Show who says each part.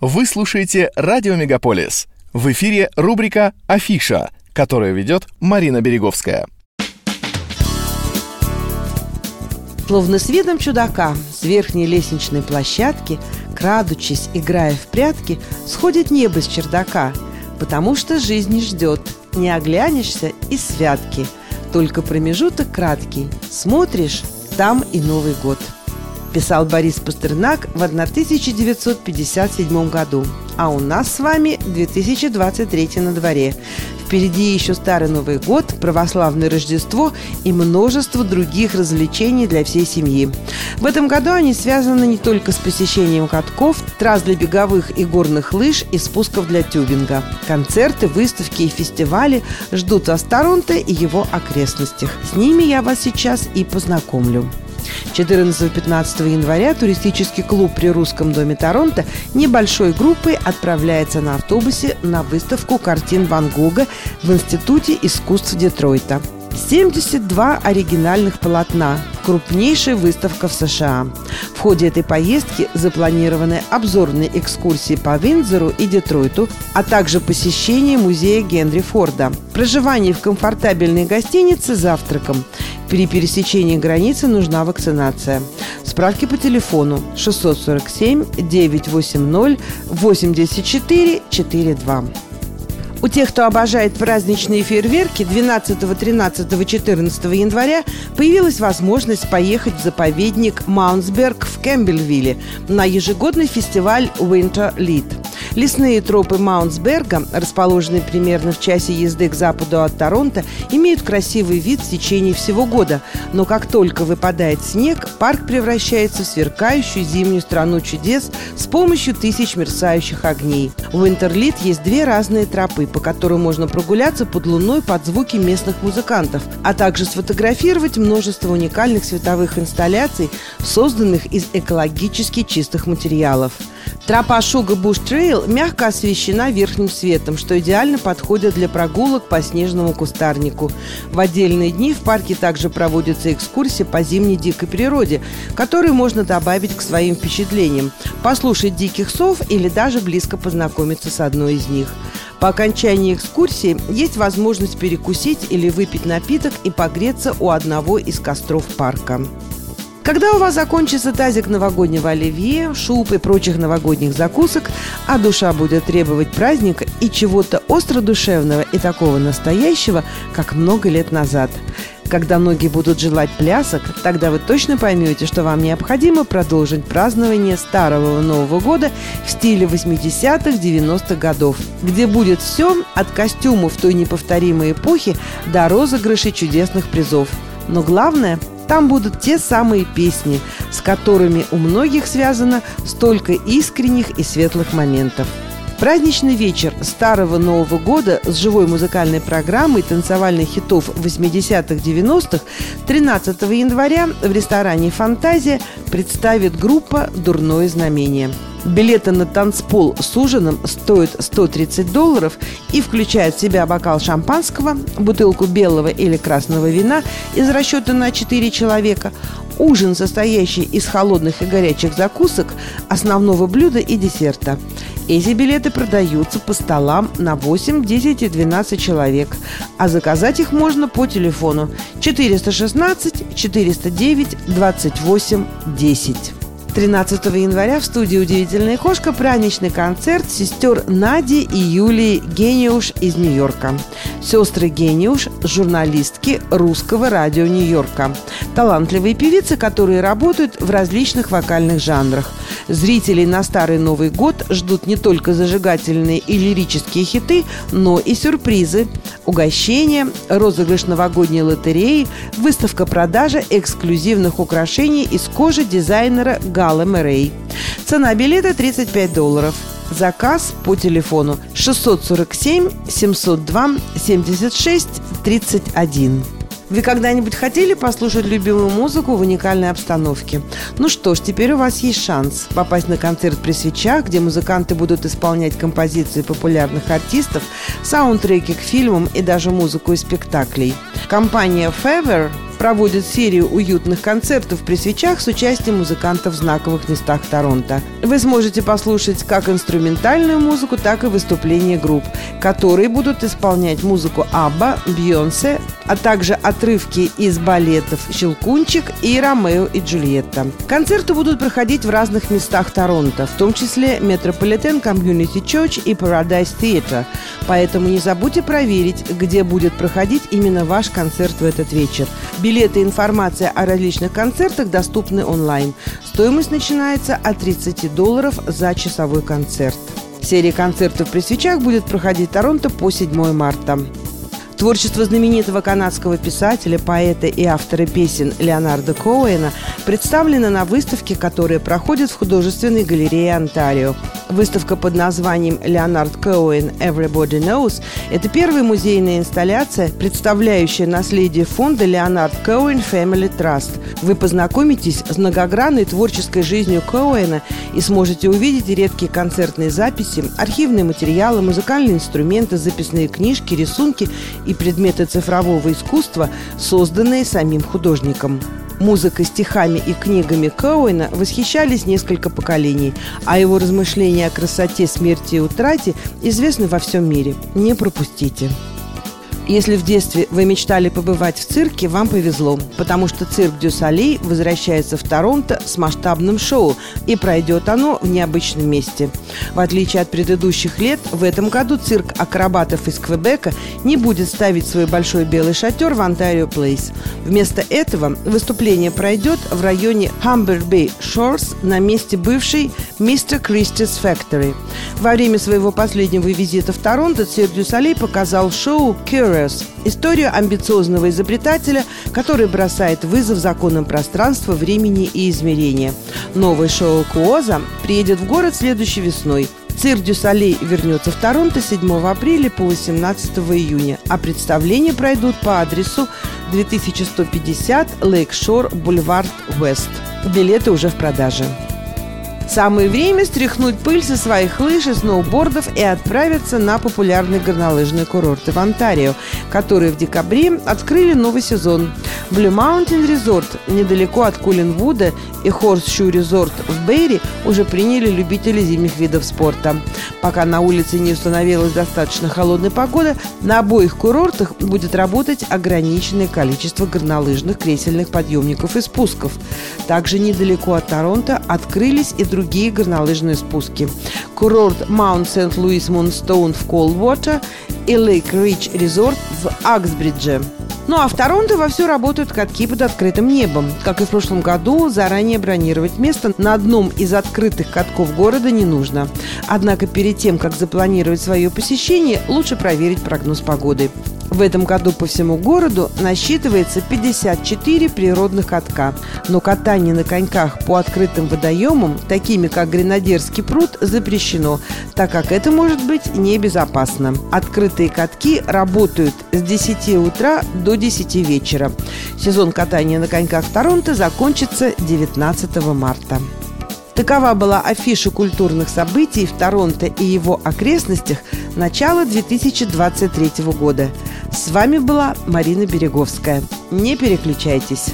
Speaker 1: Вы слушаете «Радио Мегаполис». В эфире рубрика «Афиша», которую ведет Марина Береговская.
Speaker 2: Словно с видом чудака с верхней лестничной площадки, крадучись, играя в прятки, сходит небо с чердака, потому что жизнь не ждет, не оглянешься и святки. Только промежуток краткий, смотришь, там и Новый год – писал Борис Пастернак в 1957 году. А у нас с вами 2023 на дворе. Впереди еще Старый Новый год, православное Рождество и множество других развлечений для всей семьи. В этом году они связаны не только с посещением катков, трасс для беговых и горных лыж и спусков для тюбинга. Концерты, выставки и фестивали ждут вас в Торонто и его окрестностях. С ними я вас сейчас и познакомлю. 14-15 января туристический клуб при Русском доме Торонто небольшой группой отправляется на автобусе на выставку картин Ван Гога в Институте искусств Детройта. 72 оригинальных полотна. Крупнейшая выставка в США. В ходе этой поездки запланированы обзорные экскурсии по Виндзору и Детройту, а также посещение музея Генри Форда. Проживание в комфортабельной гостинице с завтраком. При пересечении границы нужна вакцинация. Справки по телефону 647 980 84 42. У тех, кто обожает праздничные фейерверки, 12, 13, 14 января появилась возможность поехать в заповедник Маунсберг в Кэмпбельвилле на ежегодный фестиваль Winter Lead. Лесные тропы Маунсберга, расположенные примерно в часе езды к западу от Торонто, имеют красивый вид в течение всего года, но как только выпадает снег, парк превращается в сверкающую зимнюю страну чудес с помощью тысяч мерцающих огней. В Winterlit есть две разные тропы, по которым можно прогуляться под луной под звуки местных музыкантов, а также сфотографировать множество уникальных световых инсталляций, созданных из экологически чистых материалов. Тропа Sugar Bush Trail мягко освещена верхним светом, что идеально подходит для прогулок по снежному кустарнику. В отдельные дни в парке также проводятся экскурсии по зимней дикой природе, которые можно добавить к своим впечатлениям, послушать диких сов или даже близко познакомиться с одной из них. По окончании экскурсии есть возможность перекусить или выпить напиток и погреться у одного из костров парка. Когда у вас закончится тазик новогоднего оливье, шуб и прочих новогодних закусок, а душа будет требовать праздника и чего-то остро-душевного и такого настоящего, как много лет назад. Когда ноги будут желать плясок, тогда вы точно поймете, что вам необходимо продолжить празднование Старого Нового года в стиле 80-х, 90-х годов, где будет все от костюмов той неповторимой эпохи до розыгрышей чудесных призов. Но главное – там будут те самые песни, с которыми у многих связано столько искренних и светлых моментов. Праздничный вечер Старого Нового года с живой музыкальной программой танцевальных хитов 80-х-90-х 13 января в ресторане «Фантазия» представит группа «Дурное знамение». Билеты на танцпол с ужином стоят 130 долларов и включают в себя бокал шампанского, бутылку белого или красного вина из расчета на 4 человека, ужин, состоящий из холодных и горячих закусок, основного блюда и десерта. Эти билеты продаются по столам на 8, 10 и 12 человек, а заказать их можно по телефону 416 409 28 10. 13 января в студии «Удивительная кошка» праздничный концерт сестер Нади и Юлии Гениуш из Нью-Йорка. Сестры Гениуш – журналистки русского радио Нью-Йорка. Талантливые певицы, которые работают в различных вокальных жанрах. Зрителей на Старый Новый год ждут не только зажигательные и лирические хиты, но и сюрпризы. Угощения, розыгрыш новогодней лотереи, выставка продажа эксклюзивных украшений из кожи дизайнера Гала Мэрей. Цена билета 35 долларов. Заказ по телефону 647 702 76 31. Вы когда-нибудь хотели послушать любимую музыку в уникальной обстановке? Ну что ж, теперь у вас есть шанс попасть на концерт при свечах, где музыканты будут исполнять композиции популярных артистов, саундтреки к фильмам и даже музыку из спектаклей. Компания Fever проводит серию уютных концертов при свечах с участием музыкантов в знаковых местах Торонто. Вы сможете послушать как инструментальную музыку, так и выступления групп, которые будут исполнять музыку Абба, Бьонсе, а также отрывки из балетов «Щелкунчик» и «Ромео и Джульетта». Концерты будут проходить в разных местах Торонто, в том числе Metropolitan Community Church и Paradise Theatre, поэтому не забудьте проверить, где будет проходить именно ваш концерт в этот вечер. Билеты и информация о различных концертах доступны онлайн. Стоимость начинается от 30 долларов за часовой концерт. Серия концертов при свечах будет проходить в Торонто по 7 марта. Творчество знаменитого канадского писателя, поэта и автора песен Леонарда Коуэна представлено на выставке, которая проходит в художественной галерее Онтарио. Выставка под названием «Леонард Коуэн Everybody Knows» – это первая музейная инсталляция, представляющая наследие фонда Леонард Коуэн Family Trust. Вы познакомитесь с многогранной творческой жизнью Коуэна и сможете увидеть редкие концертные записи, архивные материалы, музыкальные инструменты, записные книжки, рисунки и предметы цифрового искусства, созданные самим художником. Музыкой, стихами и книгами Коуэна восхищались несколько поколений, а его размышления о красоте, смерти и утрате известны во всем мире. Не пропустите. Если в детстве вы мечтали побывать в цирке, вам повезло, потому что цирк Дю Солей возвращается в Торонто с масштабным шоу, и пройдет оно в необычном месте. В отличие от предыдущих лет, в этом году цирк акробатов из Квебека не будет ставить свой большой белый шатер в Онтарио Плейс. Вместо этого выступление пройдет в районе Humber Bay Shores на месте бывшей Mr. Christie's Factory. Во время своего последнего визита в Торонто цирк Дю Солей показал шоу «Curious» Express – историю амбициозного изобретателя, который бросает вызов законам пространства, времени и измерения. Новое шоу «Kooza» приедет в город следующей весной. Цирк Дю Солей вернется в Торонто 7 апреля по 18 июня, а представления пройдут по адресу 2150 Lakeshore Boulevard West. Билеты уже в продаже. Самое время стряхнуть пыль со своих лыж и сноубордов и отправиться на популярные горнолыжные курорты в Онтарио, которые в декабре открыли новый сезон. Blue Mountain Resort недалеко от Кулинвуда и Horseshoe Resort в Бейри уже приняли любители зимних видов спорта. Пока на улице не установилась достаточно холодная погода, на обоих курортах будет работать ограниченное количество горнолыжных кресельных подъемников и спусков. Также недалеко от Торонто открылись и другие другие горнолыжные спуски. Курорт Маунт Сент-Луис Мунстоун в Колвотер и Лейк Рич Резорт в Аксбридже. Ну а в Торонто вовсю работают катки под открытым небом. Как и в прошлом году, заранее бронировать место на одном из открытых катков города не нужно. Однако перед тем, как запланировать свое посещение, лучше проверить прогноз погоды. В этом году по всему городу насчитывается 54 природных катка. Но катание на коньках по открытым водоемам, такими как Гренадерский пруд, запрещено, так как это может быть небезопасно. Открытые катки работают с 10 утра до 10 вечера. Сезон катания на коньках Торонто закончится 19 марта. Такова была афиша культурных событий в Торонто и его окрестностях начала 2023 года. С вами была Марина Береговская. Не переключайтесь.